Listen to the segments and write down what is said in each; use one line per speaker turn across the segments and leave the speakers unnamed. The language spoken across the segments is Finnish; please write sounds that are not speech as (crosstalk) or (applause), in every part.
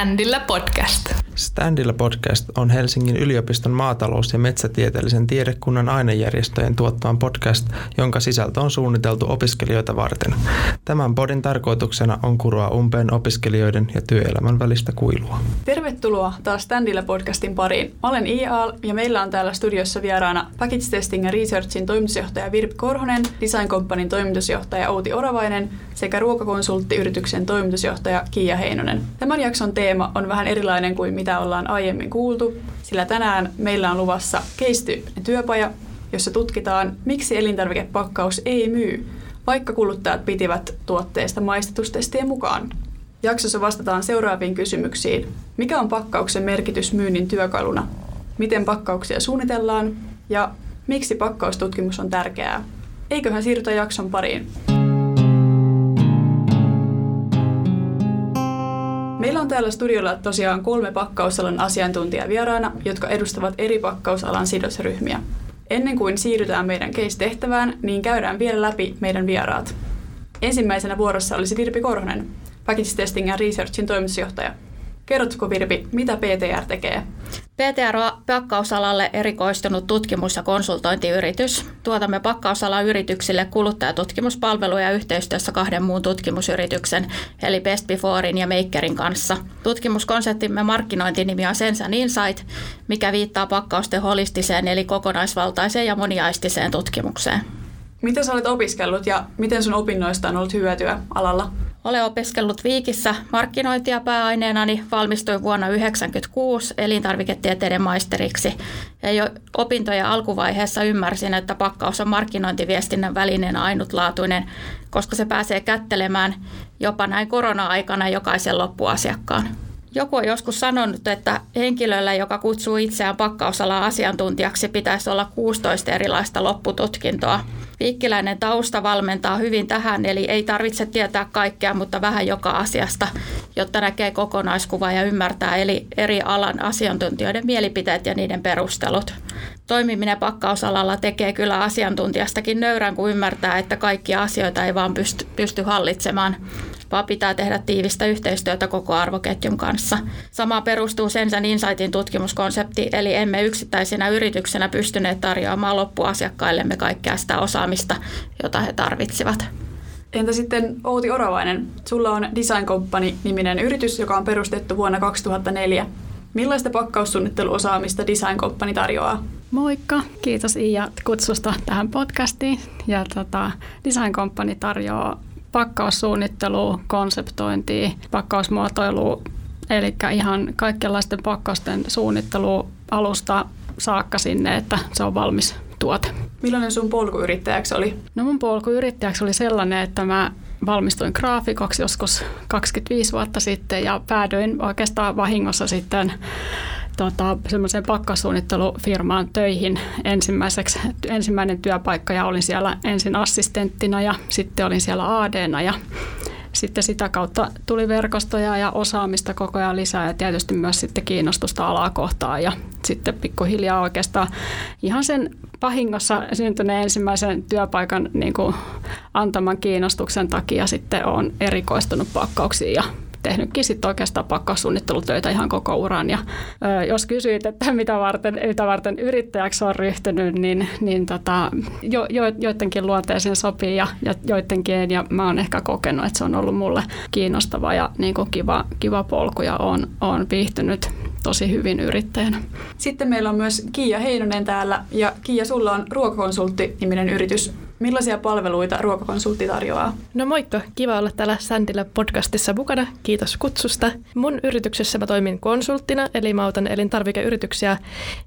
Standilla podcast.
Standilla podcast on Helsingin yliopiston maatalous- ja metsätieteellisen tiedekunnan ainejärjestöjen tuottama podcast, jonka sisältö on suunniteltu opiskelijoita varten. Tämän podin tarkoituksena on kuroa umpeen opiskelijoiden ja työelämän välistä kuilua.
Tervetuloa taas Standilla podcastin pariin. Mä olen Ial ja meillä on täällä studiossa vieraana Package Testing ja Researchin toimitusjohtaja Virpi Korhonen, Design Companyn toimitusjohtaja Outi Oravainen sekä ruokakonsulttiyrityksen toimitusjohtaja Kiia Heinonen. Tämän jakson teema on vähän erilainen kuin mitä ollaan aiemmin kuultu, sillä tänään meillä on luvassa case työpaja, jossa tutkitaan, miksi elintarvikepakkaus ei myy, vaikka kuluttajat pitivät tuotteesta maistatustestien mukaan. Jaksossa vastataan seuraaviin kysymyksiin. Mikä on pakkauksen merkitys myynnin työkaluna? Miten pakkauksia suunnitellaan? Ja miksi pakkaustutkimus on tärkeää? Eiköhän siirrytä jakson pariin. Meillä on täällä studiolla tosiaan kolme pakkausalan asiantuntijaa vieraana, jotka edustavat eri pakkausalan sidosryhmiä. Ennen kuin siirrytään meidän case-tehtävään, niin käydään vielä läpi meidän vieraat. Ensimmäisenä vuorossa olisi Virpi Korhonen, Package Testing ja Researchin toimitusjohtaja. Kerrotko Virpi, mitä PTR tekee?
PTR on pakkausalalle erikoistunut tutkimus- ja konsultointiyritys. Tuotamme pakkausalan yrityksille kuluttajatutkimuspalveluja yhteistyössä kahden muun tutkimusyrityksen, eli Best Beforein ja Makerin kanssa. Tutkimuskonseptimme markkinointinimi on Sense Insight, mikä viittaa pakkausten holistiseen eli kokonaisvaltaiseen ja moniaistiseen tutkimukseen.
Mitä sä olet opiskellut ja miten sun opinnoista on ollut hyötyä alalla?
Olen opiskellut Viikissä markkinointia pääaineenani, valmistuin vuonna 1996 elintarviketieteiden maisteriksi. Ja jo opintojen alkuvaiheessa ymmärsin, että pakkaus on markkinointiviestinnän välinen ainutlaatuinen, koska se pääsee kättelemään jopa näin korona-aikana jokaisen loppuasiakkaan. Joku on joskus sanonut, että henkilöllä, joka kutsuu itseään pakkausalan asiantuntijaksi, pitäisi olla 16 erilaista loppututkintoa. Viikkiläinen tausta valmentaa hyvin tähän, eli ei tarvitse tietää kaikkea, mutta vähän joka asiasta, jotta näkee kokonaiskuva ja ymmärtää eli eri alan asiantuntijoiden mielipiteet ja niiden perustelut. Toimiminen pakkausalalla tekee kyllä asiantuntijastakin nöyrän, kun ymmärtää, että kaikkia asioita ei vaan pysty, pysty hallitsemaan vaan pitää tehdä tiivistä yhteistyötä koko arvoketjun kanssa. Sama perustuu Sensen Insightin tutkimuskonsepti, eli emme yksittäisinä yrityksenä pystyneet tarjoamaan loppuasiakkaillemme kaikkea sitä osaamista, jota he tarvitsivat.
Entä sitten Outi Oravainen? Sulla on Design Company-niminen yritys, joka on perustettu vuonna 2004. Millaista pakkaussuunnitteluosaamista Design Company tarjoaa?
Moikka, kiitos Iia kutsusta tähän podcastiin. Ja tota, Design Company tarjoaa pakkaussuunnittelu, konseptointi, pakkausmuotoilu, eli ihan kaikenlaisten pakkausten suunnittelu alusta saakka sinne, että se on valmis tuote.
Millainen sun polkuyrittäjäksi oli?
No mun polkuyrittäjäksi oli sellainen, että mä valmistuin graafikoksi joskus 25 vuotta sitten ja päädyin oikeastaan vahingossa sitten tota, semmoiseen pakkasuunnittelufirmaan töihin ensimmäiseksi, ensimmäinen työpaikka ja olin siellä ensin assistenttina ja sitten olin siellä ADna ja sitten sitä kautta tuli verkostoja ja osaamista koko ajan lisää ja tietysti myös sitten kiinnostusta alaa kohtaan ja sitten pikkuhiljaa oikeastaan ihan sen pahingossa syntyneen ensimmäisen työpaikan niin kuin antaman kiinnostuksen takia sitten on erikoistunut pakkauksiin ja tehnytkin sitten oikeastaan pakkaussuunnittelutöitä ihan koko uran. Ja ö, jos kysyit, että mitä varten, mitä varten yrittäjäksi on ryhtynyt, niin, niin tota, jo, jo, joidenkin luonteeseen sopii ja, ja joidenkin Ja mä oon ehkä kokenut, että se on ollut mulle kiinnostava ja niin kuin kiva, kiva polku ja on, on viihtynyt tosi hyvin yrittäjänä.
Sitten meillä on myös Kiia Heinonen täällä ja Kiia, sulla on Ruokakonsultti-niminen yritys. Millaisia palveluita ruokakonsultti tarjoaa?
No moikka, kiva olla täällä Sändillä podcastissa mukana. Kiitos kutsusta. Mun yrityksessä mä toimin konsulttina, eli mä autan elintarvikeyrityksiä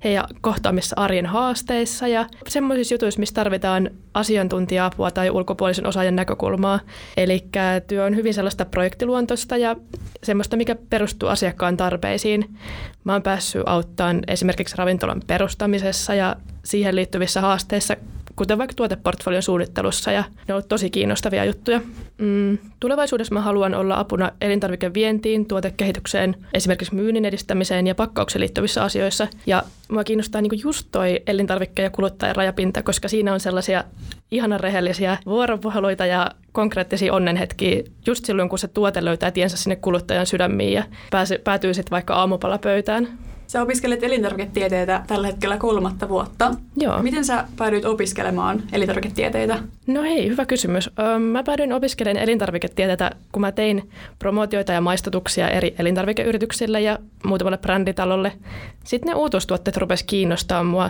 heidän kohtaamissa arjen haasteissa ja semmoisissa jutuissa, missä tarvitaan asiantuntija-apua tai ulkopuolisen osaajan näkökulmaa. Eli työ on hyvin sellaista projektiluontoista ja semmoista, mikä perustuu asiakkaan tarpeisiin. Mä oon päässyt auttamaan esimerkiksi ravintolan perustamisessa ja siihen liittyvissä haasteissa kuten vaikka tuoteportfolion suunnittelussa ja ne ovat tosi kiinnostavia juttuja. Mm, tulevaisuudessa mä haluan olla apuna elintarvikevientiin, tuotekehitykseen, esimerkiksi myynnin edistämiseen ja pakkaukseen liittyvissä asioissa. Ja mua kiinnostaa niin just toi elintarvikkeen ja kuluttajan rajapinta, koska siinä on sellaisia ihanan rehellisiä vuoropuheluita ja konkreettisia onnenhetkiä just silloin, kun se tuote löytää tiensä sinne kuluttajan sydämiin ja päätyy sitten vaikka aamupalapöytään.
Sä opiskelet elintarviketieteitä tällä hetkellä kolmatta vuotta.
Joo.
Miten sä päädyit opiskelemaan elintarviketieteitä?
No hei, hyvä kysymys. Mä päädyin opiskelemaan elintarviketieteitä, kun mä tein promootioita ja maistotuksia eri elintarvikeyrityksille ja muutamalle bränditalolle. Sitten ne uutuustuotteet rupesivat kiinnostaa mua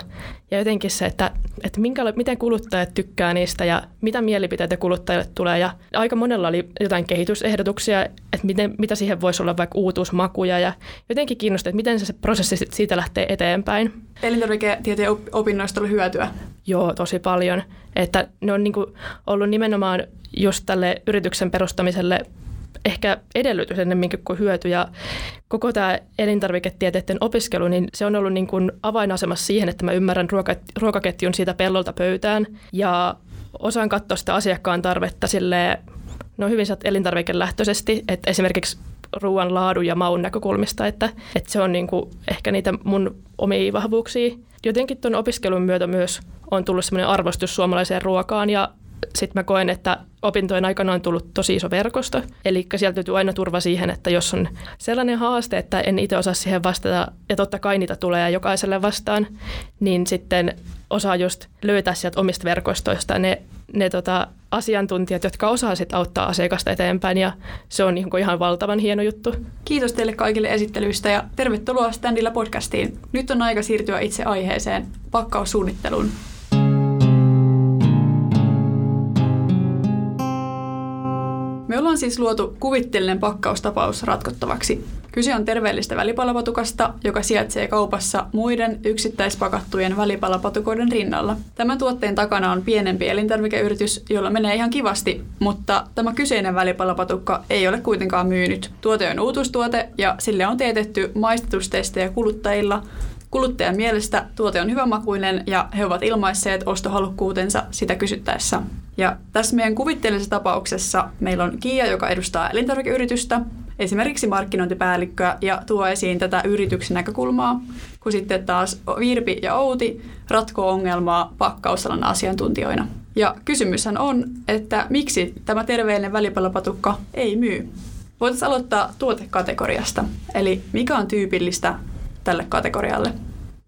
ja jotenkin se, että, että minkä, miten kuluttajat tykkää niistä ja mitä mielipiteitä kuluttajille tulee. Ja aika monella oli jotain kehitysehdotuksia, että miten, mitä siihen voisi olla vaikka uutuusmakuja ja jotenkin kiinnostaa, että miten se, se prosessi siitä lähtee eteenpäin.
Elintarviketieteen opinnoista oli hyötyä?
Joo, tosi paljon. Että ne on niin kuin ollut nimenomaan just tälle yrityksen perustamiselle ehkä edellytys ennemminkin kuin hyöty. Ja koko tämä elintarviketieteiden opiskelu, niin se on ollut niin kuin avainasemassa siihen, että mä ymmärrän ruokaketjun siitä pellolta pöytään ja osaan katsoa sitä asiakkaan tarvetta sille no hyvin elintarvikelähtöisesti, että esimerkiksi ruoan laadun ja maun näkökulmista, että, että se on niin kuin ehkä niitä mun omia vahvuuksia. Jotenkin tuon opiskelun myötä myös on tullut sellainen arvostus suomalaiseen ruokaan ja sitten mä koen, että opintojen aikana on tullut tosi iso verkosto. Eli sieltä löytyy aina turva siihen, että jos on sellainen haaste, että en itse osaa siihen vastata, ja totta kai niitä tulee jokaiselle vastaan, niin sitten osaa just löytää sieltä omista verkostoista ne, ne tota, asiantuntijat, jotka osaa sitten auttaa asiakasta eteenpäin, ja se on niin ihan valtavan hieno juttu.
Kiitos teille kaikille esittelyistä ja tervetuloa Standilla podcastiin. Nyt on aika siirtyä itse aiheeseen, pakkaussuunnitteluun. Me ollaan siis luotu kuvitteellinen pakkaustapaus ratkottavaksi. Kyse on terveellistä välipalapatukasta, joka sijaitsee kaupassa muiden yksittäispakattujen välipalapatukoiden rinnalla. Tämän tuotteen takana on pienempi elintarvikeyritys, jolla menee ihan kivasti, mutta tämä kyseinen välipalapatukka ei ole kuitenkaan myynyt. Tuote on uutuustuote ja sille on teetetty maistatustestejä kuluttajilla, Kuluttajan mielestä tuote on hyvänmakuinen ja he ovat ilmaisseet ostohalukkuutensa sitä kysyttäessä. Ja tässä meidän kuvitteellisessa tapauksessa meillä on Kiia, joka edustaa elintarvikeyritystä, esimerkiksi markkinointipäällikköä ja tuo esiin tätä yrityksen näkökulmaa, kun sitten taas Virpi ja Outi ratkoo ongelmaa pakkausalan asiantuntijoina. Ja kysymyshän on, että miksi tämä terveellinen välipalapatukka ei myy? Voitaisiin aloittaa tuotekategoriasta, eli mikä on tyypillistä tälle kategorialle?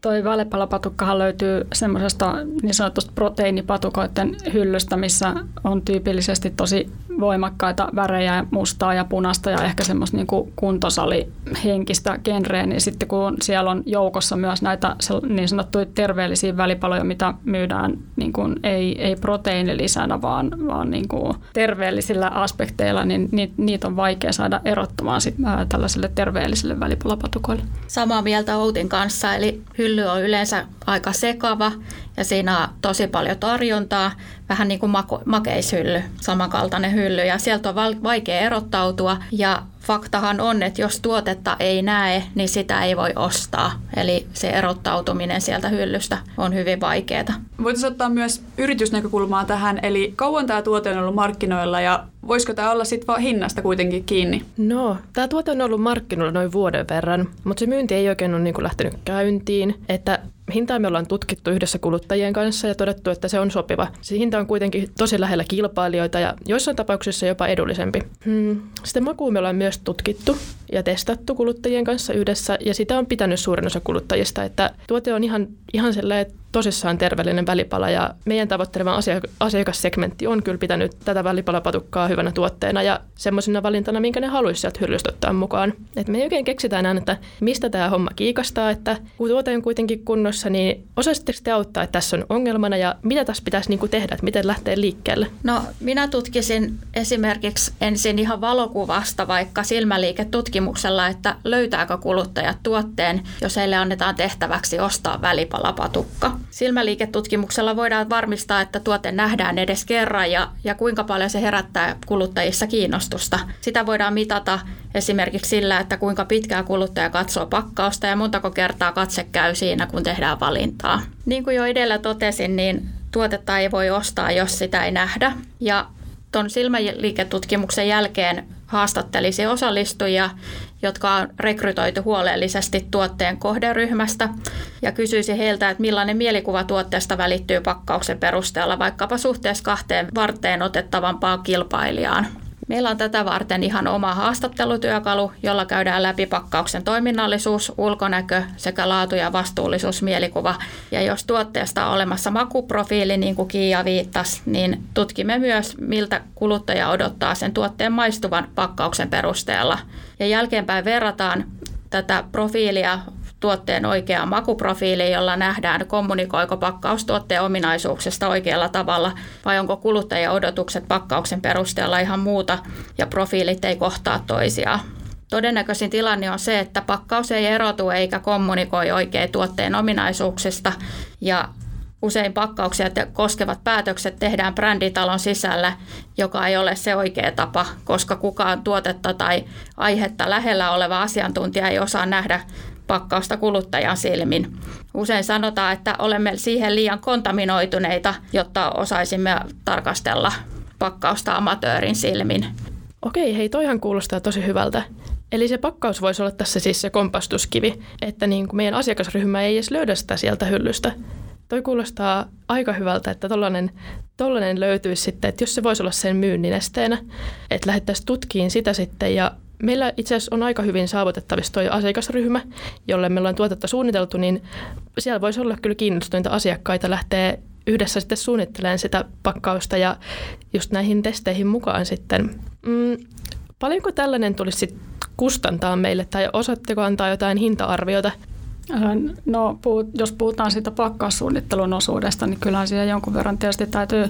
Toi valepalapatukkahan löytyy semmoisesta niin sanotusta proteiinipatukoiden hyllystä, missä on tyypillisesti tosi voimakkaita värejä, mustaa ja punaista ja ehkä semmoista niin kuntosali henkistä genreä, niin sitten kun siellä on joukossa myös näitä niin sanottuja terveellisiä välipaloja, mitä myydään niin kuin ei, ei proteiinilisänä, vaan, vaan niin kuin terveellisillä aspekteilla, niin niitä on vaikea saada erottumaan tällaiselle terveelliselle välipalapatukoille.
Samaa mieltä Outin kanssa, eli hylly on yleensä aika sekava ja siinä on tosi paljon tarjontaa, vähän niin kuin makeishylly, samankaltainen hylly ja sieltä on vaikea erottautua ja faktahan on, että jos tuotetta ei näe, niin sitä ei voi ostaa. Eli se erottautuminen sieltä hyllystä on hyvin vaikeaa.
Voitaisiin ottaa myös yritysnäkökulmaa tähän, eli kauan tämä tuote on ollut markkinoilla ja voisiko tämä olla sitten hinnasta kuitenkin kiinni?
No, tämä tuote on ollut markkinoilla noin vuoden verran, mutta se myynti ei oikein ole niin kuin lähtenyt käyntiin. Että hintaa me ollaan tutkittu yhdessä kuluttajien kanssa ja todettu, että se on sopiva. Se hinta on kuitenkin tosi lähellä kilpailijoita ja joissain tapauksissa jopa edullisempi. Hmm. Sitten makuun me ollaan myös tutkittu ja testattu kuluttajien kanssa yhdessä ja sitä on pitänyt suurin osa kuluttajista, että tuote on ihan, ihan tosissaan terveellinen välipala ja meidän tavoittelema asiakassegmentti on kyllä pitänyt tätä välipalapatukkaa hyvänä tuotteena ja semmoisena valintana, minkä ne haluaisi sieltä hyllystä ottaa mukaan. Et me ei oikein keksitä enää, että mistä tämä homma kiikastaa, että kun tuote on kuitenkin kunnossa, niin osaisitteko te auttaa, että tässä on ongelmana ja mitä tässä pitäisi niinku tehdä, että miten lähtee liikkeelle?
No minä tutkisin esimerkiksi ensin ihan valokuvasta vaikka silmäliiketutkimuksella, että löytääkö kuluttajat tuotteen, jos heille annetaan tehtäväksi ostaa välipalapatukka. Silmäliiketutkimuksella voidaan varmistaa, että tuote nähdään edes kerran ja, ja kuinka paljon se herättää kuluttajissa kiinnostusta. Sitä voidaan mitata esimerkiksi sillä, että kuinka pitkään kuluttaja katsoo pakkausta ja montako kertaa katse käy siinä, kun tehdään valintaa. Niin kuin jo edellä totesin, niin tuotetta ei voi ostaa, jos sitä ei nähdä. Ja tuon silmäliiketutkimuksen jälkeen haastattelisi osallistujia jotka on rekrytoitu huolellisesti tuotteen kohderyhmästä ja kysyisi heiltä, että millainen mielikuva tuotteesta välittyy pakkauksen perusteella vaikkapa suhteessa kahteen varteen otettavampaan kilpailijaan. Meillä on tätä varten ihan oma haastattelutyökalu, jolla käydään läpi pakkauksen toiminnallisuus, ulkonäkö sekä laatu- ja vastuullisuusmielikuva. Ja jos tuotteesta on olemassa makuprofiili, niin kuin Kiia viittasi, niin tutkimme myös, miltä kuluttaja odottaa sen tuotteen maistuvan pakkauksen perusteella. Ja jälkeenpäin verrataan tätä profiilia tuotteen oikea makuprofiili, jolla nähdään, kommunikoiko pakkaus tuotteen ominaisuuksista oikealla tavalla vai onko kuluttajan odotukset pakkauksen perusteella ihan muuta ja profiilit ei kohtaa toisiaan. Todennäköisin tilanne on se, että pakkaus ei erotu eikä kommunikoi oikein tuotteen ominaisuuksista ja usein pakkauksia koskevat päätökset tehdään bränditalon sisällä, joka ei ole se oikea tapa, koska kukaan tuotetta tai aihetta lähellä oleva asiantuntija ei osaa nähdä pakkausta kuluttajan silmin. Usein sanotaan, että olemme siihen liian kontaminoituneita, jotta osaisimme tarkastella pakkausta amatöörin silmin.
Okei, hei toihan kuulostaa tosi hyvältä. Eli se pakkaus voisi olla tässä siis se kompastuskivi, että niin kuin meidän asiakasryhmä ei edes löydä sitä sieltä hyllystä. Toi kuulostaa aika hyvältä, että tollainen, tollainen löytyisi sitten, että jos se voisi olla sen myynnin esteenä, että lähdettäisiin tutkiin sitä sitten ja Meillä itse asiassa on aika hyvin saavutettavissa tuo asiakasryhmä, jolle me ollaan tuotetta suunniteltu, niin siellä voisi olla kyllä kiinnostuneita asiakkaita lähteä yhdessä sitten suunnittelemaan sitä pakkausta ja just näihin testeihin mukaan sitten. Mm, paljonko tällainen tulisi sitten kustantaa meille tai osaatteko antaa jotain hinta-arviota
No, puhut, jos puhutaan siitä pakkaussuunnittelun osuudesta, niin kyllähän siihen jonkun verran tietysti täytyy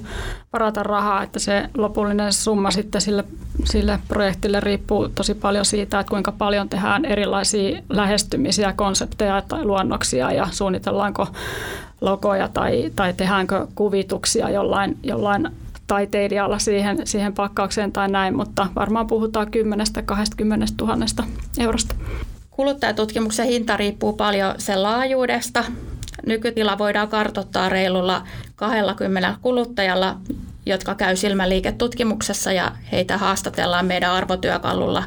varata rahaa, että se lopullinen summa sitten sille, sille projektille riippuu tosi paljon siitä, että kuinka paljon tehdään erilaisia lähestymisiä, konsepteja tai luonnoksia ja suunnitellaanko logoja tai, tai tehdäänkö kuvituksia jollain, jollain taiteilijalla siihen, siihen pakkaukseen tai näin, mutta varmaan puhutaan 10-20 000 eurosta.
Kuluttajatutkimuksen hinta riippuu paljon sen laajuudesta. Nykytila voidaan kartoittaa reilulla 20 kuluttajalla, jotka käy silmäliiketutkimuksessa ja heitä haastatellaan meidän arvotyökalulla.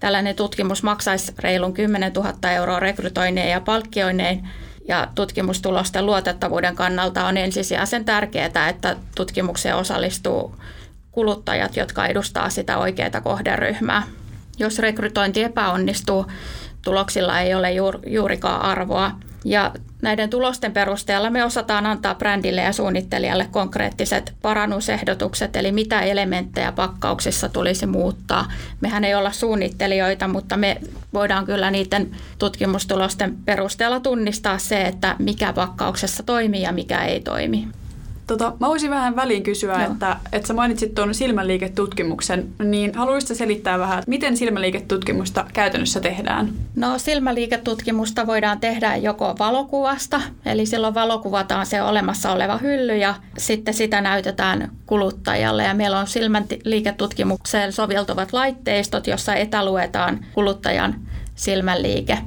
Tällainen tutkimus maksaisi reilun 10 000 euroa rekrytoineen ja palkkioineen ja tutkimustulosten luotettavuuden kannalta on ensisijaisen tärkeää, että tutkimukseen osallistuu kuluttajat, jotka edustaa sitä oikeaa kohderyhmää. Jos rekrytointi epäonnistuu, tuloksilla ei ole juurikaan arvoa. Ja näiden tulosten perusteella me osataan antaa brändille ja suunnittelijalle konkreettiset parannusehdotukset, eli mitä elementtejä pakkauksissa tulisi muuttaa. Mehän ei olla suunnittelijoita, mutta me voidaan kyllä niiden tutkimustulosten perusteella tunnistaa se, että mikä pakkauksessa toimii ja mikä ei toimi.
Tota, mä voisin vähän väliin kysyä, että, että sä mainitsit tuon silmäliiketutkimuksen, niin haluaisitko selittää vähän, että miten silmäliiketutkimusta käytännössä tehdään?
No silmäliiketutkimusta voidaan tehdä joko valokuvasta, eli silloin valokuvataan se olemassa oleva hylly ja sitten sitä näytetään kuluttajalle. Ja meillä on silmäliiketutkimukseen soveltuvat laitteistot, jossa etäluetaan kuluttajan silmäliike.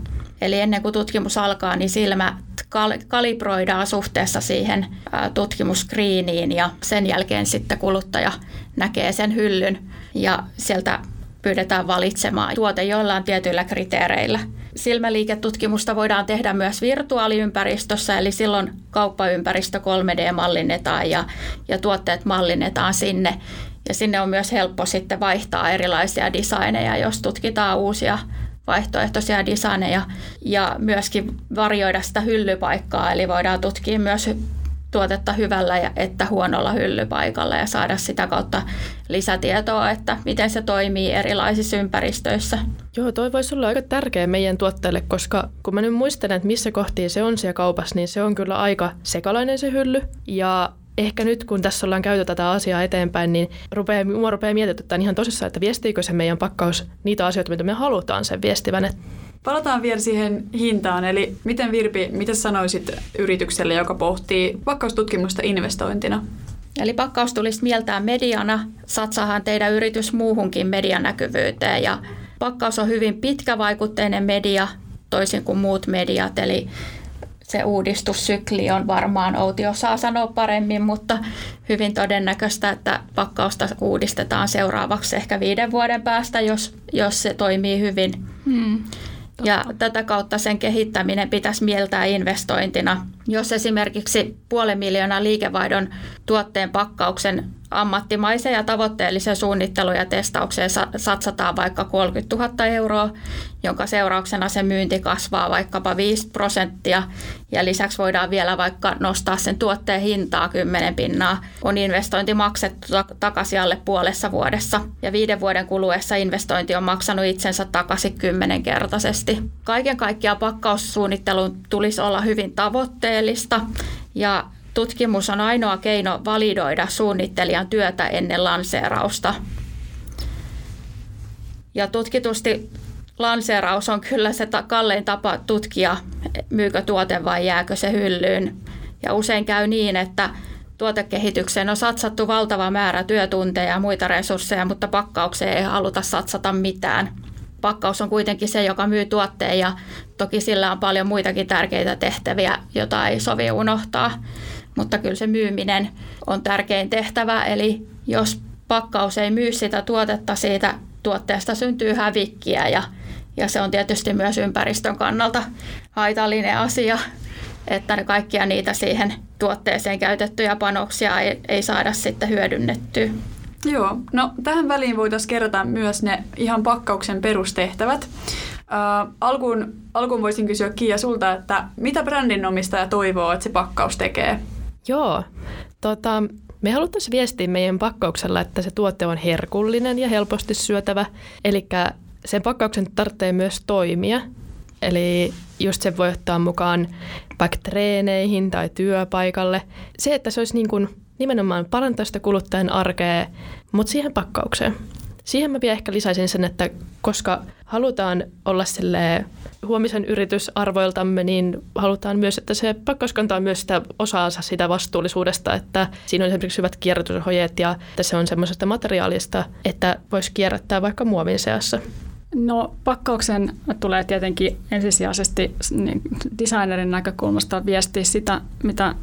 Eli ennen kuin tutkimus alkaa, niin silmä kalibroidaan suhteessa siihen tutkimuskriiniin ja sen jälkeen sitten kuluttaja näkee sen hyllyn ja sieltä pyydetään valitsemaan tuote joillain tietyillä kriteereillä. Silmäliiketutkimusta voidaan tehdä myös virtuaaliympäristössä, eli silloin kauppaympäristö 3D-mallinnetaan ja, ja tuotteet mallinnetaan sinne. Ja sinne on myös helppo sitten vaihtaa erilaisia designeja, jos tutkitaan uusia vaihtoehtoisia designeja ja myöskin varjoida sitä hyllypaikkaa, eli voidaan tutkia myös tuotetta hyvällä ja että huonolla hyllypaikalla ja saada sitä kautta lisätietoa, että miten se toimii erilaisissa ympäristöissä.
Joo, toi voisi olla aika tärkeä meidän tuotteelle, koska kun mä nyt muistelen, että missä kohtiin se on siellä kaupassa, niin se on kyllä aika sekalainen se hylly. Ja ehkä nyt, kun tässä ollaan käyty tätä asiaa eteenpäin, niin rupeaa, mua rupeaa mietityttämään ihan tosissaan, että viestiikö se meidän pakkaus niitä asioita, mitä me halutaan sen viestivän.
Palataan vielä siihen hintaan, eli miten Virpi, mitä sanoisit yritykselle, joka pohtii pakkaustutkimusta investointina?
Eli pakkaus tulisi mieltää mediana, satsaahan teidän yritys muuhunkin medianäkyvyyteen ja pakkaus on hyvin pitkävaikutteinen media, toisin kuin muut mediat, eli se uudistussykli on varmaan, Outi osaa sanoa paremmin, mutta hyvin todennäköistä, että pakkausta uudistetaan seuraavaksi ehkä viiden vuoden päästä, jos, jos se toimii hyvin. Hmm. Ja tätä kautta sen kehittäminen pitäisi mieltää investointina. Jos esimerkiksi puolen miljoonan liikevaihdon tuotteen pakkauksen ammattimaiseen ja tavoitteelliseen suunnitteluun ja testaukseen satsataan vaikka 30 000 euroa, jonka seurauksena se myynti kasvaa vaikkapa 5 prosenttia. Ja lisäksi voidaan vielä vaikka nostaa sen tuotteen hintaa 10 pinnaa, on investointi maksettu takaisin alle puolessa vuodessa. Ja viiden vuoden kuluessa investointi on maksanut itsensä takaisin kymmenenkertaisesti. Kaiken kaikkiaan pakkaussuunnittelun tulisi olla hyvin tavoitteellista ja Tutkimus on ainoa keino validoida suunnittelijan työtä ennen lanseerausta. Ja tutkitusti lanseeraus on kyllä se kallein tapa tutkia, myykö tuote vai jääkö se hyllyyn. Ja usein käy niin, että tuotekehitykseen on satsattu valtava määrä työtunteja ja muita resursseja, mutta pakkaukseen ei haluta satsata mitään. Pakkaus on kuitenkin se, joka myy tuotteen ja toki sillä on paljon muitakin tärkeitä tehtäviä, joita ei sovi unohtaa mutta kyllä se myyminen on tärkein tehtävä. Eli jos pakkaus ei myy sitä tuotetta, siitä tuotteesta syntyy hävikkiä ja, ja se on tietysti myös ympäristön kannalta haitallinen asia, että kaikkia niitä siihen tuotteeseen käytettyjä panoksia ei, ei saada sitten hyödynnettyä.
Joo, no tähän väliin voitaisiin kerrata myös ne ihan pakkauksen perustehtävät. Äh, alkuun, alkuun voisin kysyä Kiia sulta, että mitä brändin omistaja toivoo, että se pakkaus tekee?
Joo, tota, me haluttaisiin viestiä meidän pakkauksella, että se tuote on herkullinen ja helposti syötävä. Eli sen pakkauksen tarvitsee myös toimia. Eli just se voi ottaa mukaan vaikka treeneihin tai työpaikalle. Se, että se olisi niin kuin nimenomaan parantaa sitä kuluttajan arkea, mutta siihen pakkaukseen. Siihen mä vielä ehkä lisäisin sen, että koska halutaan olla sille huomisen yritysarvoiltamme, niin halutaan myös, että se pakkaus kantaa myös sitä osaansa sitä vastuullisuudesta, että siinä on esimerkiksi hyvät kierrätyshojeet ja että se on semmoisesta materiaalista, että voisi kierrättää vaikka muovin seassa.
No pakkauksen tulee tietenkin ensisijaisesti niin designerin näkökulmasta viestiä sitä, mitä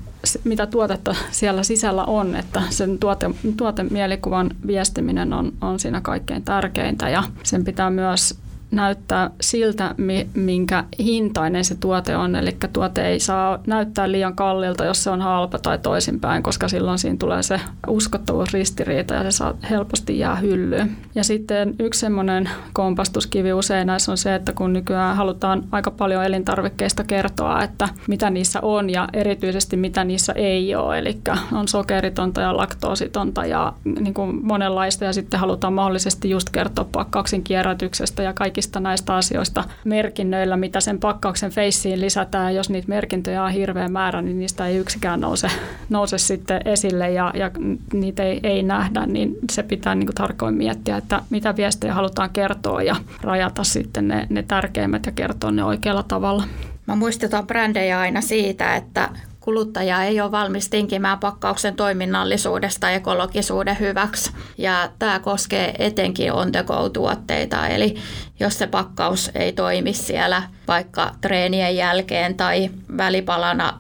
mitä tuotetta siellä sisällä on, että sen tuote, tuotemielikuvan viestiminen on, on siinä kaikkein tärkeintä ja sen pitää myös näyttää siltä, minkä hintainen se tuote on. Eli tuote ei saa näyttää liian kalliilta, jos se on halpa tai toisinpäin, koska silloin siinä tulee se uskottavuusristiriita ja se saa helposti jää hyllyyn. Ja sitten yksi semmoinen kompastuskivi usein näissä on se, että kun nykyään halutaan aika paljon elintarvikkeista kertoa, että mitä niissä on ja erityisesti mitä niissä ei ole. Eli on sokeritonta ja laktoositonta ja niin kuin monenlaista ja sitten halutaan mahdollisesti just kertoa pakkauksen kierrätyksestä ja kaikki kaikista näistä asioista merkinnöillä, mitä sen pakkauksen feissiin lisätään. Jos niitä merkintöjä on hirveä määrä, niin niistä ei yksikään nouse, nouse sitten esille ja, ja niitä ei, ei nähdä, niin se pitää niin kuin tarkoin miettiä, että mitä viestejä halutaan kertoa ja rajata sitten ne, ne tärkeimmät ja kertoa ne oikealla tavalla.
Mä muistutan brändejä aina siitä, että kuluttaja ei ole valmis tinkimään pakkauksen toiminnallisuudesta ekologisuuden hyväksi. Ja tämä koskee etenkin on tuotteita eli jos se pakkaus ei toimi siellä vaikka treenien jälkeen tai välipalana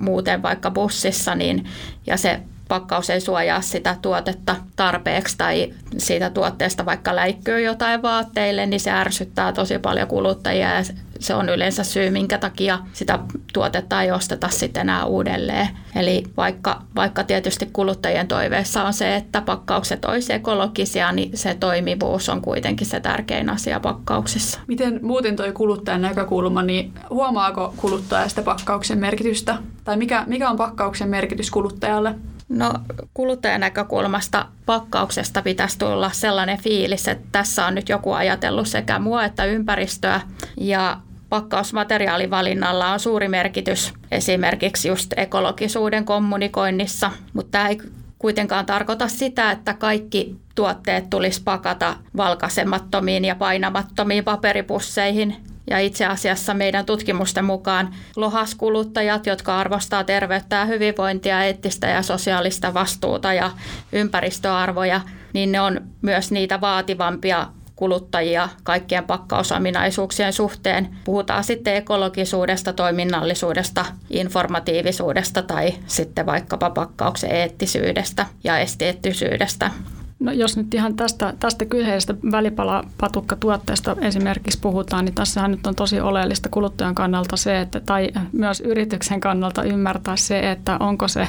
muuten vaikka bussissa, niin, ja se pakkaus ei suojaa sitä tuotetta tarpeeksi tai siitä tuotteesta vaikka läikkyy jotain vaatteille, niin se ärsyttää tosi paljon kuluttajia ja se on yleensä syy, minkä takia sitä tuotetta ei osteta sitten enää uudelleen. Eli vaikka, vaikka tietysti kuluttajien toiveessa on se, että pakkaukset olisi ekologisia, niin se toimivuus on kuitenkin se tärkein asia pakkauksissa.
Miten muuten tuo kuluttajan näkökulma, niin huomaako kuluttaja sitä pakkauksen merkitystä? Tai mikä, mikä on pakkauksen merkitys kuluttajalle?
No kuluttajan näkökulmasta pakkauksesta pitäisi tulla sellainen fiilis, että tässä on nyt joku ajatellut sekä mua että ympäristöä ja pakkausmateriaalivalinnalla on suuri merkitys esimerkiksi just ekologisuuden kommunikoinnissa, mutta tämä ei kuitenkaan tarkoita sitä, että kaikki tuotteet tulisi pakata valkaisemattomiin ja painamattomiin paperipusseihin. Ja itse asiassa meidän tutkimusten mukaan lohaskuluttajat, jotka arvostaa terveyttä ja hyvinvointia, eettistä ja sosiaalista vastuuta ja ympäristöarvoja, niin ne on myös niitä vaativampia kuluttajia kaikkien pakkausominaisuuksien suhteen. Puhutaan sitten ekologisuudesta, toiminnallisuudesta, informatiivisuudesta tai sitten vaikkapa pakkauksen eettisyydestä ja esteettisyydestä.
No jos nyt ihan tästä, tästä kyseisestä välipalapatukkatuotteesta esimerkiksi puhutaan, niin tässähän nyt on tosi oleellista kuluttajan kannalta se, että, tai myös yrityksen kannalta ymmärtää se, että onko se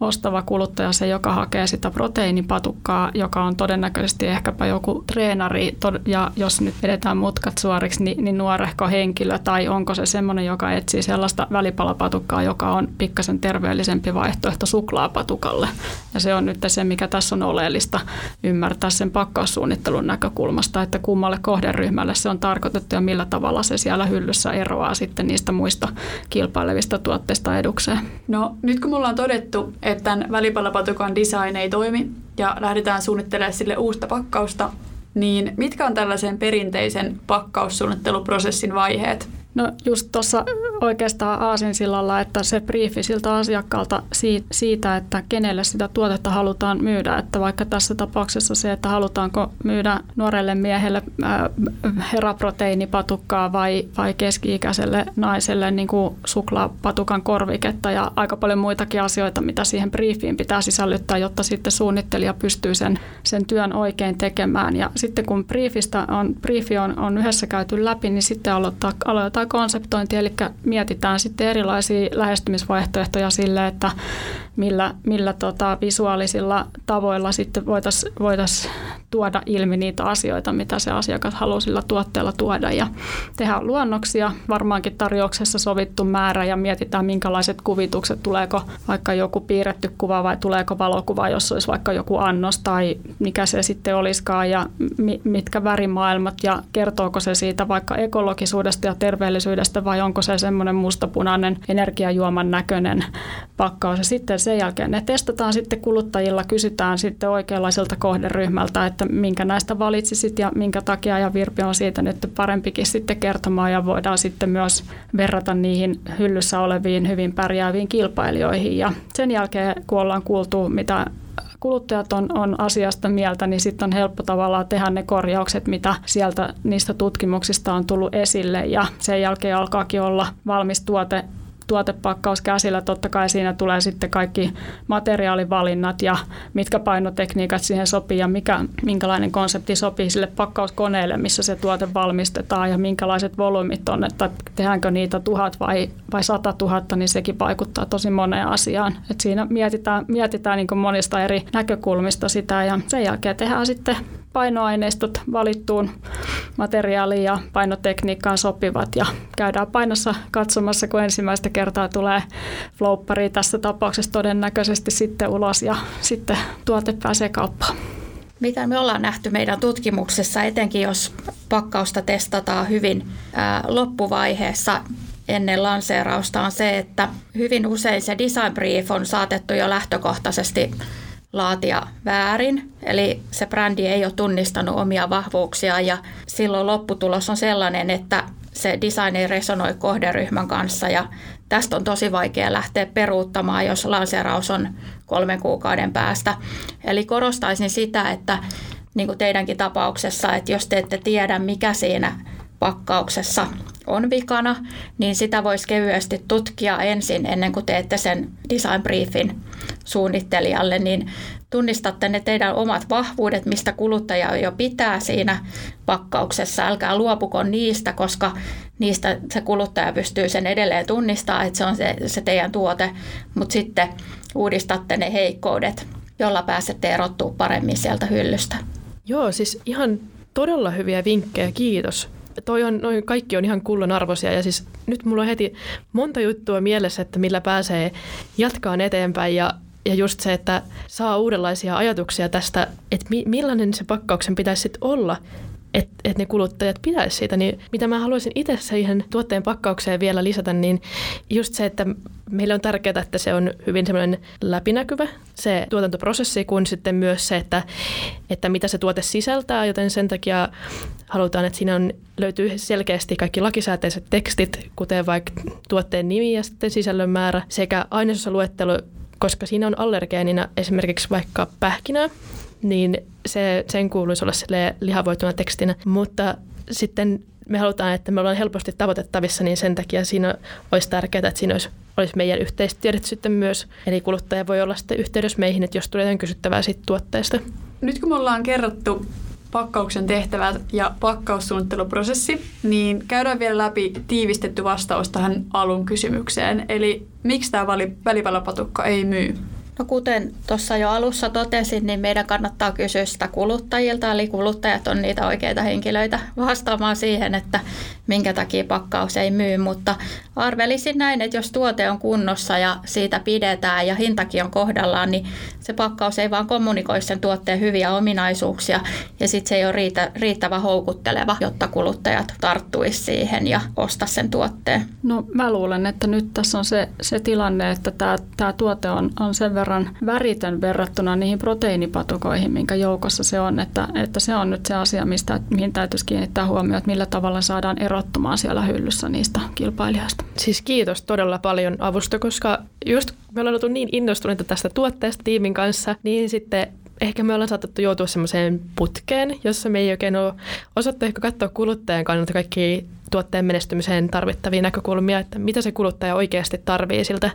ostava kuluttaja se, joka hakee sitä proteiinipatukkaa, joka on todennäköisesti ehkäpä joku treenari, ja jos nyt edetään mutkat suoriksi, niin, niin nuorehko henkilö, tai onko se semmoinen, joka etsii sellaista välipalapatukkaa, joka on pikkasen terveellisempi vaihtoehto suklaapatukalle. Ja se on nyt se, mikä tässä on oleellista ymmärtää sen pakkaussuunnittelun näkökulmasta, että kummalle kohderyhmälle se on tarkoitettu ja millä tavalla se siellä hyllyssä eroaa sitten niistä muista kilpailevista tuotteista edukseen.
No nyt kun mulla on todettu, että tämän välipalapatukan design ei toimi ja lähdetään suunnittelemaan sille uusta pakkausta, niin mitkä on tällaisen perinteisen pakkaussuunnitteluprosessin vaiheet?
No just tuossa oikeastaan aasinsillalla, että se briefi siltä asiakkaalta siitä, että kenelle sitä tuotetta halutaan myydä. Että vaikka tässä tapauksessa se, että halutaanko myydä nuorelle miehelle heraproteiinipatukkaa vai, vai keski-ikäiselle naiselle niin kuin suklaapatukan korviketta ja aika paljon muitakin asioita, mitä siihen briefiin pitää sisällyttää, jotta sitten suunnittelija pystyy sen, sen työn oikein tekemään. Ja sitten kun briefistä on, briefi on, on yhdessä käyty läpi, niin sitten aloittaa, aloittaa tai konseptointi, eli mietitään sitten erilaisia lähestymisvaihtoehtoja sille, että millä, millä tota visuaalisilla tavoilla sitten voitaisiin voitais tuoda ilmi niitä asioita, mitä se asiakas haluaa sillä tuotteella tuoda. Ja tehdään luonnoksia, varmaankin tarjouksessa sovittu määrä ja mietitään minkälaiset kuvitukset, tuleeko vaikka joku piirretty kuva vai tuleeko valokuva, jos olisi vaikka joku annos tai mikä se sitten olisikaan ja mitkä värimaailmat ja kertooko se siitä vaikka ekologisuudesta ja terveellisyydestä vai onko se semmoinen mustapunainen energiajuoman näköinen pakkaus. Ja sitten sen jälkeen ne testataan sitten kuluttajilla, kysytään sitten oikeanlaiselta kohderyhmältä, että minkä näistä valitsisit ja minkä takia ja Virpi on siitä nyt parempikin sitten kertomaan ja voidaan sitten myös verrata niihin hyllyssä oleviin hyvin pärjääviin kilpailijoihin. Ja sen jälkeen, kun ollaan kuultu, mitä kuluttajat on, on asiasta mieltä, niin sitten on helppo tavallaan tehdä ne korjaukset, mitä sieltä niistä tutkimuksista on tullut esille. Ja sen jälkeen alkaakin olla valmis tuote tuotepakkaus käsillä, totta kai siinä tulee sitten kaikki materiaalivalinnat ja mitkä painotekniikat siihen sopii ja mikä, minkälainen konsepti sopii sille pakkauskoneelle, missä se tuote valmistetaan ja minkälaiset volyymit on, että tehdäänkö niitä tuhat vai, vai sata tuhatta, niin sekin vaikuttaa tosi moneen asiaan. Et siinä mietitään, mietitään niin monista eri näkökulmista sitä ja sen jälkeen tehdään sitten painoaineistot valittuun materiaaliin ja painotekniikkaan sopivat ja käydään painossa katsomassa, kun ensimmäistä kertaa tulee floppari tässä tapauksessa todennäköisesti sitten ulos ja sitten tuote pääsee kauppaan.
Mitä me ollaan nähty meidän tutkimuksessa, etenkin jos pakkausta testataan hyvin loppuvaiheessa ennen lanseerausta, on se, että hyvin usein se design brief on saatettu jo lähtökohtaisesti laatia väärin, eli se brändi ei ole tunnistanut omia vahvuuksia ja silloin lopputulos on sellainen, että se design ei resonoi kohderyhmän kanssa ja tästä on tosi vaikea lähteä peruuttamaan, jos lanseeraus on kolmen kuukauden päästä. Eli korostaisin sitä, että niin kuin teidänkin tapauksessa, että jos te ette tiedä, mikä siinä pakkauksessa on vikana, niin sitä voisi kevyesti tutkia ensin ennen kuin teette sen design briefin suunnittelijalle, niin tunnistatte ne teidän omat vahvuudet, mistä kuluttaja jo pitää siinä pakkauksessa. Älkää luopuko niistä, koska niistä se kuluttaja pystyy sen edelleen tunnistamaan, että se on se, se teidän tuote, mutta sitten uudistatte ne heikkoudet, jolla pääsette erottua paremmin sieltä hyllystä.
Joo, siis ihan todella hyviä vinkkejä, kiitos toi on, noin kaikki on ihan kullon arvoisia ja siis nyt mulla on heti monta juttua mielessä, että millä pääsee jatkaan eteenpäin ja ja just se, että saa uudenlaisia ajatuksia tästä, että mi- millainen se pakkauksen pitäisi sitten olla, että et ne kuluttajat pitäisi siitä. Niin mitä mä haluaisin itse siihen tuotteen pakkaukseen vielä lisätä, niin just se, että meille on tärkeää, että se on hyvin semmoinen läpinäkyvä, se tuotantoprosessi, kun sitten myös se, että, että mitä se tuote sisältää, joten sen takia halutaan, että siinä on, löytyy selkeästi kaikki lakisääteiset tekstit, kuten vaikka tuotteen nimi ja sitten sisällön määrä sekä ainesosaluettelo, koska siinä on allergeenina esimerkiksi vaikka pähkinää, niin se, sen kuuluisi olla lihavoituna tekstinä. Mutta sitten me halutaan, että me ollaan helposti tavoitettavissa, niin sen takia siinä olisi tärkeää, että siinä olisi, olisi meidän yhteistiedot sitten myös. Eli kuluttaja voi olla sitten yhteydessä meihin, että jos tulee jotain kysyttävää siitä tuotteesta.
nyt kun me ollaan kerrottu pakkauksen tehtävät ja pakkaussuunnitteluprosessi, niin käydään vielä läpi tiivistetty vastaus tähän alun kysymykseen. Eli miksi tämä välipalapatukka ei myy?
No kuten tuossa jo alussa totesin, niin meidän kannattaa kysyä sitä kuluttajilta, eli kuluttajat on niitä oikeita henkilöitä vastaamaan siihen, että minkä takia pakkaus ei myy, mutta arvelisin näin, että jos tuote on kunnossa ja siitä pidetään ja hintakin on kohdallaan, niin se pakkaus ei vaan kommunikoi sen tuotteen hyviä ominaisuuksia ja sitten se ei ole riitä, riittävä houkutteleva, jotta kuluttajat tarttuisi siihen ja osta sen tuotteen.
No mä luulen, että nyt tässä on se, se tilanne, että tämä, tämä tuote on, on sen verran väritön verrattuna niihin proteiinipatukoihin, minkä joukossa se on, että, että se on nyt se asia, mistä, mihin täytyisi kiinnittää huomioon, että millä tavalla saadaan erottumaan siellä hyllyssä niistä kilpailijoista.
Siis kiitos todella paljon avusta, koska just me ollaan oltu niin innostuneita tästä tuotteesta tiimin kanssa, niin sitten ehkä me ollaan saatettu joutua semmoiseen putkeen, jossa me ei oikein ole osattu ehkä katsoa kuluttajan kannalta kaikki tuotteen menestymiseen tarvittavia näkökulmia, että mitä se kuluttaja oikeasti tarvii siltä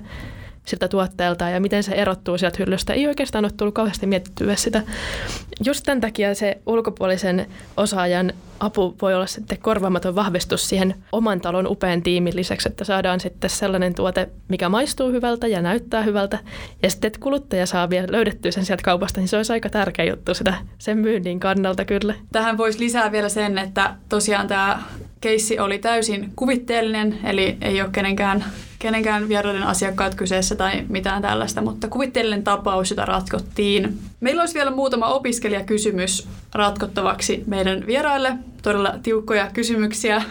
siltä tuotteelta ja miten se erottuu sieltä hyllystä. Ei oikeastaan ole tullut kauheasti mietittyä sitä. Just tämän takia se ulkopuolisen osaajan apu voi olla sitten korvaamaton vahvistus siihen oman talon upean tiimin lisäksi, että saadaan sitten sellainen tuote, mikä maistuu hyvältä ja näyttää hyvältä. Ja sitten, että kuluttaja saa vielä löydettyä sen sieltä kaupasta, niin se olisi aika tärkeä juttu sitä sen myynnin kannalta kyllä.
Tähän voisi lisää vielä sen, että tosiaan tämä keissi oli täysin kuvitteellinen, eli ei ole kenenkään, kenenkään vieraiden asiakkaat kyseessä tai mitään tällaista, mutta kuvitteellinen tapaus, jota ratkottiin. Meillä olisi vielä muutama opiskelijakysymys ratkottavaksi meidän vieraille. Todella tiukkoja kysymyksiä.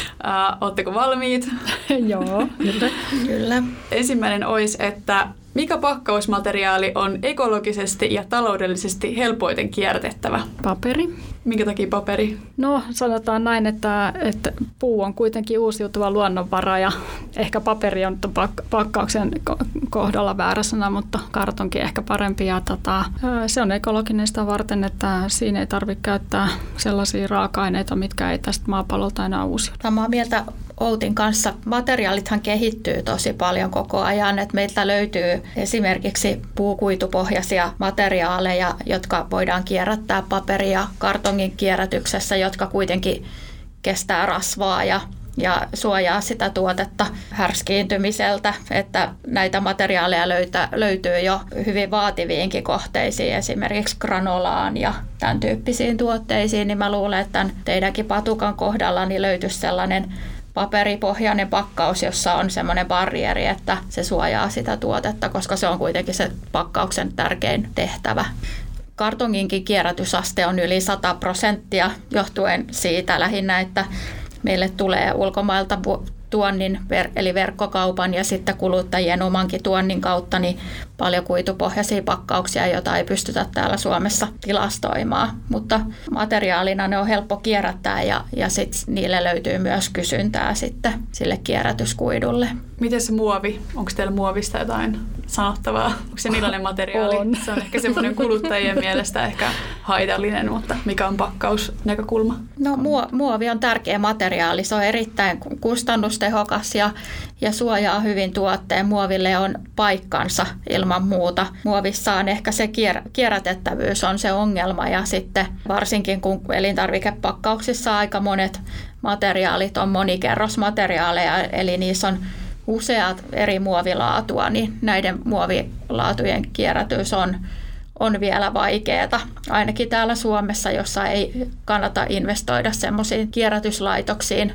(laughs) Oletteko valmiit? (laughs)
Joo,
kyllä. kyllä.
Ensimmäinen olisi, että mikä pakkausmateriaali on ekologisesti ja taloudellisesti helpoiten kierrätettävä?
Paperi.
Minkä takia paperi?
No sanotaan näin, että, että puu on kuitenkin uusiutuva luonnonvara ja ehkä paperi on pakkauksen kohdalla väärä sana, mutta kartonkin ehkä parempi. Ja tota, se on ekologinen sitä varten, että siinä ei tarvitse käyttää sellaisia raaka-aineita, mitkä ei tästä maapallolta enää uusiudu.
Samaa mieltä Outin kanssa. Materiaalithan kehittyy tosi paljon koko ajan, että meiltä löytyy esimerkiksi puukuitupohjaisia materiaaleja, jotka voidaan kierrättää paperia kartongin kierrätyksessä, jotka kuitenkin kestää rasvaa ja ja suojaa sitä tuotetta härskiintymiseltä, että näitä materiaaleja löytä, löytyy jo hyvin vaativiinkin kohteisiin, esimerkiksi granolaan ja tämän tyyppisiin tuotteisiin, niin mä luulen, että tämän teidänkin patukan kohdalla niin löytyisi sellainen paperipohjainen pakkaus, jossa on semmoinen barrieri, että se suojaa sitä tuotetta, koska se on kuitenkin se pakkauksen tärkein tehtävä. Kartonginkin kierrätysaste on yli 100 prosenttia johtuen siitä lähinnä, että meille tulee ulkomailta tuonnin, eli verkkokaupan ja sitten kuluttajien omankin tuonnin kautta niin paljon kuitupohjaisia pakkauksia, joita ei pystytä täällä Suomessa tilastoimaan. Mutta materiaalina ne on helppo kierrättää ja, ja sit niille löytyy myös kysyntää sitten sille kierrätyskuidulle.
Miten se muovi? Onko teillä muovista jotain sanottavaa? Onko se millainen (laughs) materiaali?
On.
Se on ehkä semmoinen kuluttajien mielestä ehkä haitallinen, mutta mikä on pakkausnäkökulma?
No muovi on tärkeä materiaali. Se on erittäin kustannustehokas ja, ja suojaa hyvin tuotteen. Muoville on paikkansa ilman muuta. Muovissa on ehkä se kier- kierrätettävyys on se ongelma ja sitten varsinkin kun elintarvikepakkauksissa aika monet materiaalit on monikerrosmateriaaleja, eli niissä on useat eri muovilaatua, niin näiden muovilaatujen kierrätys on, on vielä vaikeaa. Ainakin täällä Suomessa, jossa ei kannata investoida semmoisiin kierrätyslaitoksiin.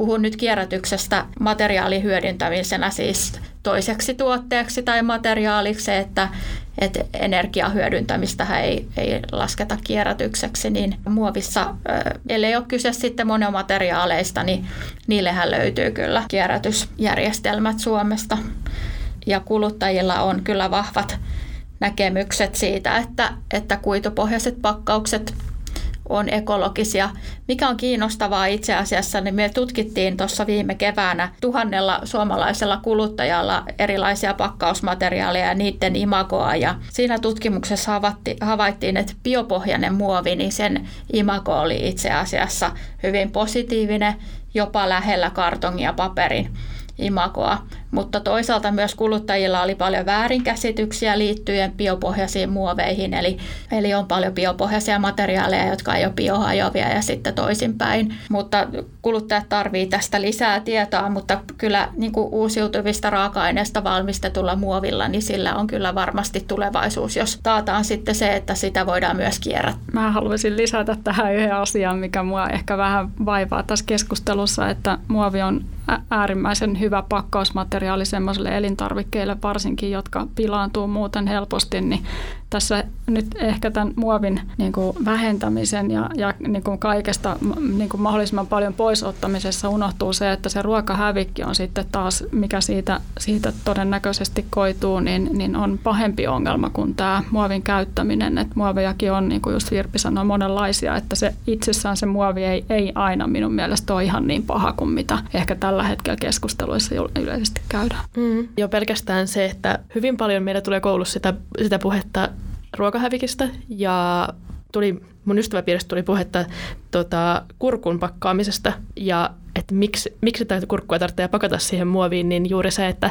Puhun nyt kierrätyksestä materiaalihyödyntämisenä siis toiseksi tuotteeksi tai materiaaliksi, että, että energiahyödyntämistä ei, ei lasketa kierrätykseksi, niin muovissa, ellei ole kyse sitten monomateriaaleista, niin niillehän löytyy kyllä kierrätysjärjestelmät Suomesta. Ja kuluttajilla on kyllä vahvat näkemykset siitä, että, että kuitupohjaiset pakkaukset on ekologisia. Mikä on kiinnostavaa itse asiassa, niin me tutkittiin tuossa viime keväänä tuhannella suomalaisella kuluttajalla erilaisia pakkausmateriaaleja ja niiden imagoa. Ja siinä tutkimuksessa havaittiin, että biopohjainen muovi, niin sen imago oli itse asiassa hyvin positiivinen, jopa lähellä kartongin ja paperin imagoa. Mutta toisaalta myös kuluttajilla oli paljon väärinkäsityksiä liittyen biopohjaisiin muoveihin, eli, eli on paljon biopohjaisia materiaaleja, jotka ei ole biohajoavia ja sitten toisinpäin. Mutta kuluttajat tarvitsevat tästä lisää tietoa, mutta kyllä niin kuin uusiutuvista raaka-aineista valmistetulla muovilla, niin sillä on kyllä varmasti tulevaisuus, jos taataan sitten se, että sitä voidaan myös kierrättää.
Mä haluaisin lisätä tähän yhden asian, mikä mua ehkä vähän vaivaa tässä keskustelussa, että muovi on äärimmäisen hyvä pakkausmateriaali sellaisille elintarvikkeille varsinkin, jotka pilaantuu muuten helposti, niin tässä nyt ehkä tämän muovin niin kuin vähentämisen ja, ja niin kuin kaikesta niin kuin mahdollisimman paljon poisottamisessa unohtuu se, että se ruokahävikki on sitten taas, mikä siitä, siitä todennäköisesti koituu, niin, niin on pahempi ongelma kuin tämä muovin käyttäminen. Et muovejakin on, niin kuin just Virpi sanoi, monenlaisia, että se itsessään se muovi ei, ei aina minun mielestä ole ihan niin paha kuin mitä ehkä tällä hetkellä keskusteluissa yleisesti käydään.
Mm. Jo pelkästään se, että hyvin paljon meillä tulee koulussa sitä, sitä puhetta ruokahävikistä ja tuli, mun ystäväpiiristä tuli puhetta tota, kurkun pakkaamisesta ja että miksi, miksi tätä kurkkua tarvitsee pakata siihen muoviin, niin juuri se, että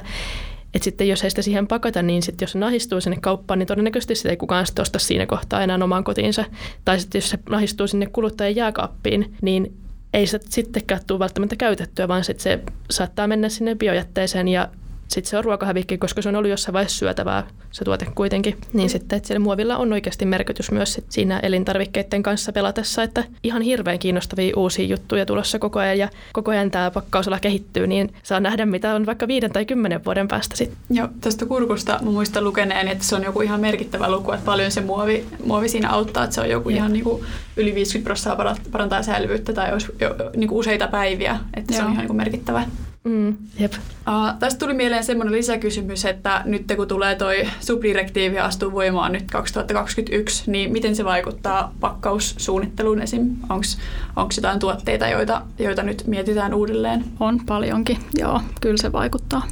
et sitten jos ei sitä siihen pakata, niin sitten jos se nahistuu sinne kauppaan, niin todennäköisesti sitä ei kukaan sitten osta siinä kohtaa enää omaan kotiinsa. Tai sitten jos se nahistuu sinne kuluttajan jääkaappiin, niin ei se sittenkään tule välttämättä käytettyä, vaan sitten se saattaa mennä sinne biojätteeseen ja sitten se on ruokahävikki, koska se on ollut jossain vaiheessa syötävää se tuote kuitenkin. Niin sitten, että siellä muovilla on oikeasti merkitys myös sit siinä elintarvikkeiden kanssa pelatessa, että ihan hirveän kiinnostavia uusia juttuja tulossa koko ajan ja koko ajan tämä pakkausala kehittyy, niin saa nähdä mitä on vaikka viiden tai kymmenen vuoden päästä sitten.
Joo, tästä kurkusta mä muistan lukeneen, että se on joku ihan merkittävä luku, että paljon se muovi, muovi siinä auttaa, että se on joku ja. ihan niin kuin yli 50 prosenttia parantaa säilyvyyttä tai olisi jo, niin kuin useita päiviä, että Joo. se on ihan niin kuin merkittävä.
Mm, jep.
Uh, tästä tuli mieleen semmoinen lisäkysymys, että nyt kun tulee toi subdirektiivi astuu voimaan nyt 2021, niin miten se vaikuttaa pakkaussuunnitteluun esim? Onko jotain tuotteita, joita, joita nyt mietitään uudelleen?
On paljonkin, joo, kyllä se vaikuttaa.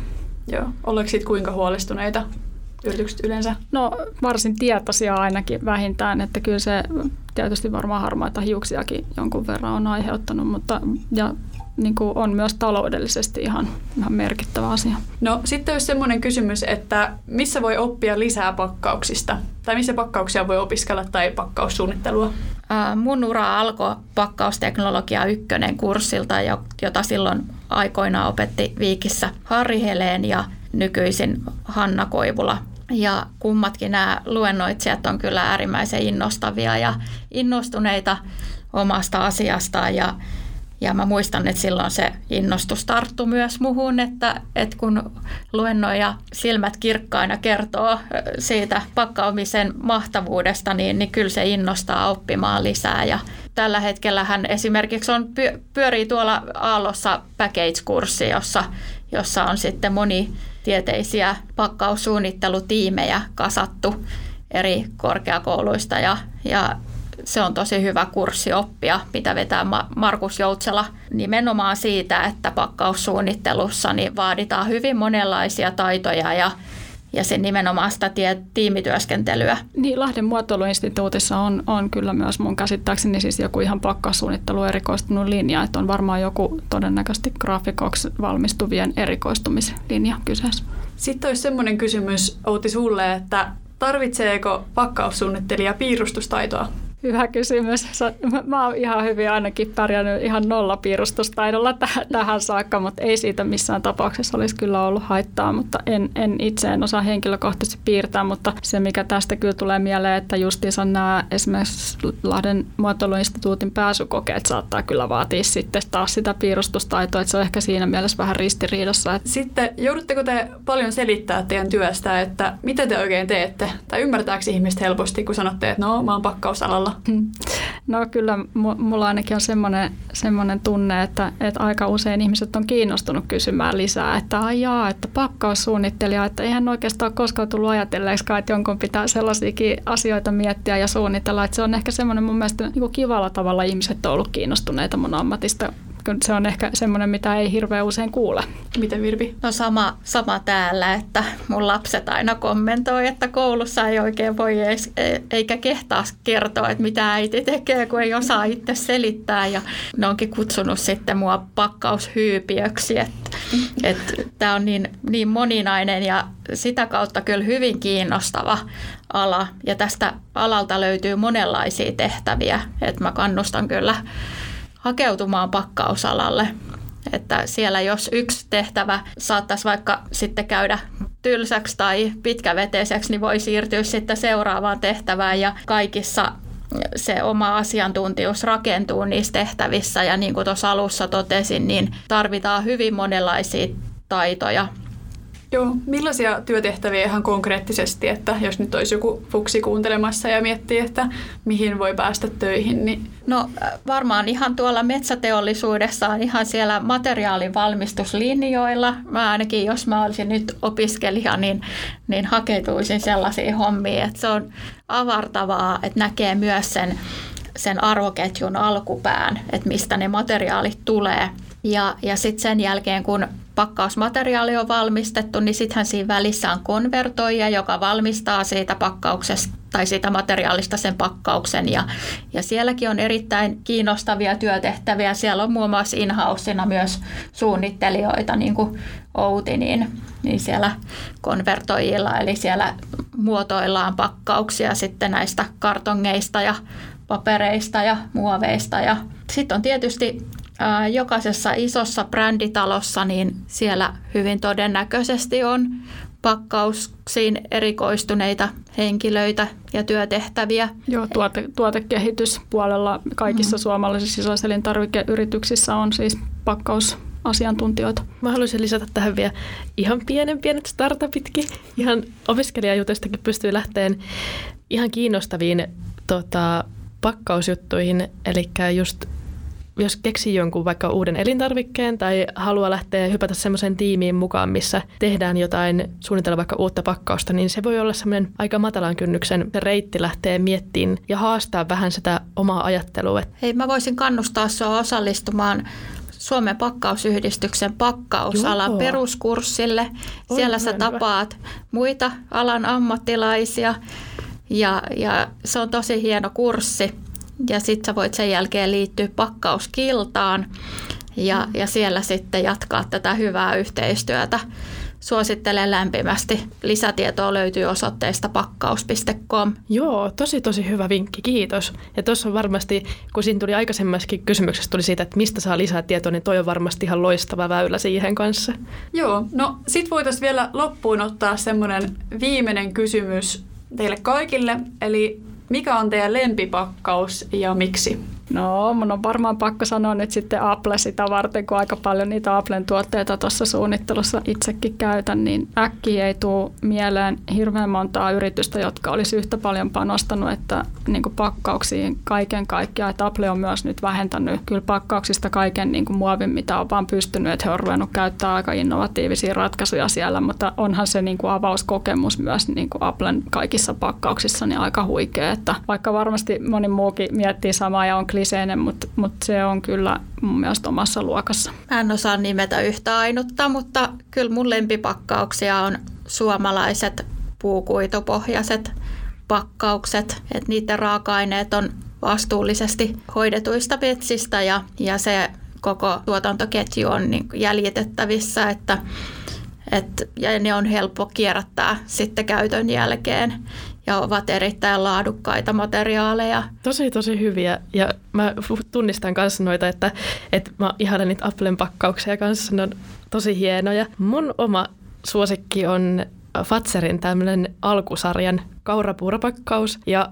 Joo. Ollaanko siitä kuinka huolestuneita yritykset yleensä?
No varsin tietoisia ainakin vähintään, että kyllä se tietysti varmaan harmaita hiuksiakin jonkun verran on aiheuttanut, mutta ja niin kuin on myös taloudellisesti ihan, ihan merkittävä asia.
No sitten olisi semmoinen kysymys, että missä voi oppia lisää pakkauksista? Tai missä pakkauksia voi opiskella tai pakkaussuunnittelua?
Mun ura alkoi pakkausteknologia ykkönen kurssilta, jota silloin aikoinaan opetti Viikissä Harri Heleen ja nykyisin Hanna Koivula. Ja kummatkin nämä luennoitsijat on kyllä äärimmäisen innostavia ja innostuneita omasta asiastaan ja ja mä muistan, että silloin se innostus tarttu myös muhun, että, että kun luennoja silmät kirkkaina kertoo siitä pakkaamisen mahtavuudesta, niin, niin kyllä se innostaa oppimaan lisää. Ja tällä hetkellä hän esimerkiksi on, pyörii tuolla Aallossa package-kurssi, jossa, jossa on sitten monitieteisiä pakkaussuunnittelutiimejä kasattu eri korkeakouluista ja, ja se on tosi hyvä kurssi oppia, mitä vetää Markus Joutsela nimenomaan siitä, että pakkaussuunnittelussa niin vaaditaan hyvin monenlaisia taitoja ja ja sen nimenomaan sitä tie, tiimityöskentelyä.
Niin, Lahden muotoiluinstituutissa on, on kyllä myös mun käsittääkseni siis joku ihan pakkaussuunnittelu erikoistunut linja, että on varmaan joku todennäköisesti graafikoksi valmistuvien erikoistumislinja kyseessä.
Sitten olisi semmoinen kysymys Outi sulle, että tarvitseeko pakkaussuunnittelija piirustustaitoa?
Hyvä kysymys. Mä oon ihan hyvin ainakin pärjännyt ihan nolla piirustustaidolla tähän saakka, mutta ei siitä missään tapauksessa olisi kyllä ollut haittaa, mutta en, en itse en osaa henkilökohtaisesti piirtää, mutta se mikä tästä kyllä tulee mieleen, että justiinsa nämä esimerkiksi Lahden muotoiluinstituutin pääsykokeet saattaa kyllä vaatia sitten taas sitä piirustustaitoa, että se on ehkä siinä mielessä vähän ristiriidassa.
Sitten joudutteko te paljon selittää teidän työstä, että mitä te oikein teette? Tai ymmärtääkö ihmiset helposti, kun sanotte, että no mä oon pakkausalalla tavalla? (laughs)
No kyllä mulla ainakin on semmoinen, semmoinen tunne, että, että aika usein ihmiset on kiinnostunut kysymään lisää, että ajaa, että pakkaussuunnittelija, että eihän oikeastaan koskaan tullut ajatelleeksikaan, että jonkun pitää sellaisiakin asioita miettiä ja suunnitella. Että se on ehkä semmoinen mun mielestä niin kivalla tavalla ihmiset on ollut kiinnostuneita mun ammatista se on ehkä semmoinen, mitä ei hirveän usein kuule.
Miten Virpi?
No sama, sama täällä, että mun lapset aina kommentoi, että koulussa ei oikein voi edes, e, eikä kehtaa kertoa, että mitä äiti tekee, kun ei osaa itse selittää. Ja ne onkin kutsunut sitten mua pakkaushyypiöksi, että Tämä on niin, niin moninainen ja sitä kautta kyllä hyvin kiinnostava ala. Ja tästä alalta löytyy monenlaisia tehtäviä. että mä kannustan kyllä hakeutumaan pakkausalalle. Että siellä jos yksi tehtävä saattaisi vaikka sitten käydä tylsäksi tai pitkäveteiseksi, niin voi siirtyä sitten seuraavaan tehtävään ja kaikissa se oma asiantuntijuus rakentuu niissä tehtävissä ja niin kuin tuossa alussa totesin, niin tarvitaan hyvin monenlaisia taitoja
Joo, millaisia työtehtäviä ihan konkreettisesti, että jos nyt olisi joku fuksi kuuntelemassa ja miettii, että mihin voi päästä töihin? Niin...
No varmaan ihan tuolla metsäteollisuudessa ihan siellä materiaalivalmistuslinjoilla. Mä ainakin, jos mä olisin nyt opiskelija, niin, niin hakeutuisin sellaisiin hommiin, että se on avartavaa, että näkee myös sen, sen arvoketjun alkupään, että mistä ne materiaalit tulee. Ja, ja sitten sen jälkeen, kun pakkausmateriaali on valmistettu, niin sittenhän siinä välissä on konvertoija, joka valmistaa siitä pakkauksesta tai siitä materiaalista sen pakkauksen. Ja, ja sielläkin on erittäin kiinnostavia työtehtäviä. Siellä on muun muassa in myös suunnittelijoita, niin kuin Outi, niin, niin siellä konvertoijilla, eli siellä muotoillaan pakkauksia sitten näistä kartongeista ja papereista ja muoveista. Ja sitten on tietysti jokaisessa isossa bränditalossa, niin siellä hyvin todennäköisesti on pakkauksiin erikoistuneita henkilöitä ja työtehtäviä.
Joo, tuote, tuotekehityspuolella kaikissa mm. suomalaisissa sisäiselintarvikeyrityksissä on siis pakkausasiantuntijoita.
Mä haluaisin lisätä tähän vielä ihan pienen pienet startupitkin. Ihan opiskelijajutuistakin pystyy lähteen ihan kiinnostaviin tota, pakkausjuttuihin, eli just jos keksii jonkun vaikka uuden elintarvikkeen tai haluaa lähteä hypätä semmoisen tiimiin mukaan, missä tehdään jotain, suunnitella vaikka uutta pakkausta, niin se voi olla semmoinen aika matalan kynnyksen reitti lähteä miettimään ja haastaa vähän sitä omaa ajattelua.
Hei, mä voisin kannustaa sinua osallistumaan Suomen pakkausyhdistyksen pakkausalan Joo. peruskurssille. Siellä Oi, sä tapaat hyvä. muita alan ammattilaisia ja, ja se on tosi hieno kurssi ja sitten sä voit sen jälkeen liittyä pakkauskiltaan ja, mm. ja siellä sitten jatkaa tätä hyvää yhteistyötä. Suosittelen lämpimästi. Lisätietoa löytyy osoitteesta pakkaus.com.
Joo, tosi tosi hyvä vinkki, kiitos. Ja tuossa varmasti, kun siinä tuli aikaisemmaskin kysymyksessä tuli siitä, että mistä saa lisää tietoa, niin toi on varmasti ihan loistava väylä siihen kanssa.
Joo, no sit voitaisiin vielä loppuun ottaa semmoinen viimeinen kysymys teille kaikille. Eli mikä on teidän lempipakkaus ja miksi?
No, mun on varmaan pakko sanoa nyt sitten Apple sitä varten, kun aika paljon niitä Applen tuotteita tuossa suunnittelussa itsekin käytän, niin äkkiä ei tule mieleen hirveän montaa yritystä, jotka olisi yhtä paljon panostanut, että niin kuin pakkauksiin kaiken kaikkiaan. Että Apple on myös nyt vähentänyt kyllä pakkauksista kaiken niin kuin muovin, mitä on vaan pystynyt, että he on ruvennut käyttää aika innovatiivisia ratkaisuja siellä, mutta onhan se niin kuin avauskokemus myös niin kuin Applen kaikissa pakkauksissa niin aika huikea, että vaikka varmasti moni muukin miettii samaa ja on kliseinen, mutta, mutta se on kyllä mun mielestä omassa luokassa.
Mä en osaa nimetä yhtä ainutta, mutta kyllä mun lempipakkauksia on suomalaiset puukuitopohjaiset pakkaukset, että niiden raaka-aineet on vastuullisesti hoidetuista metsistä ja, ja se koko tuotantoketju on niin jäljitettävissä, että, että, ja ne on helppo kierrättää sitten käytön jälkeen ja ovat erittäin laadukkaita materiaaleja.
Tosi, tosi hyviä. Ja mä tunnistan kanssa noita, että, että mä ihailen niitä Applen pakkauksia kanssa. Ne on tosi hienoja. Mun oma suosikki on Fatserin tämmöinen alkusarjan kaurapuuropakkaus. Ja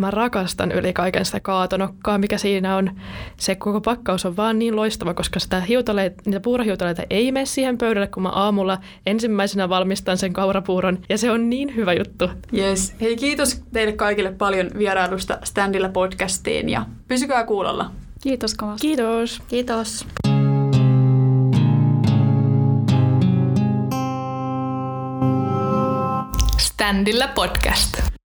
mä rakastan yli kaiken sitä kaatonokkaa, mikä siinä on. Se koko pakkaus on vaan niin loistava, koska sitä hiutaleita, niitä puurahiutaleita ei mene siihen pöydälle, kun mä aamulla ensimmäisenä valmistan sen kaurapuuron. Ja se on niin hyvä juttu.
Yes. Hei, kiitos teille kaikille paljon vierailusta Standilla podcastiin ja pysykää kuulolla.
Kiitos kovasti.
Kiitos.
Kiitos.
Standilla podcast.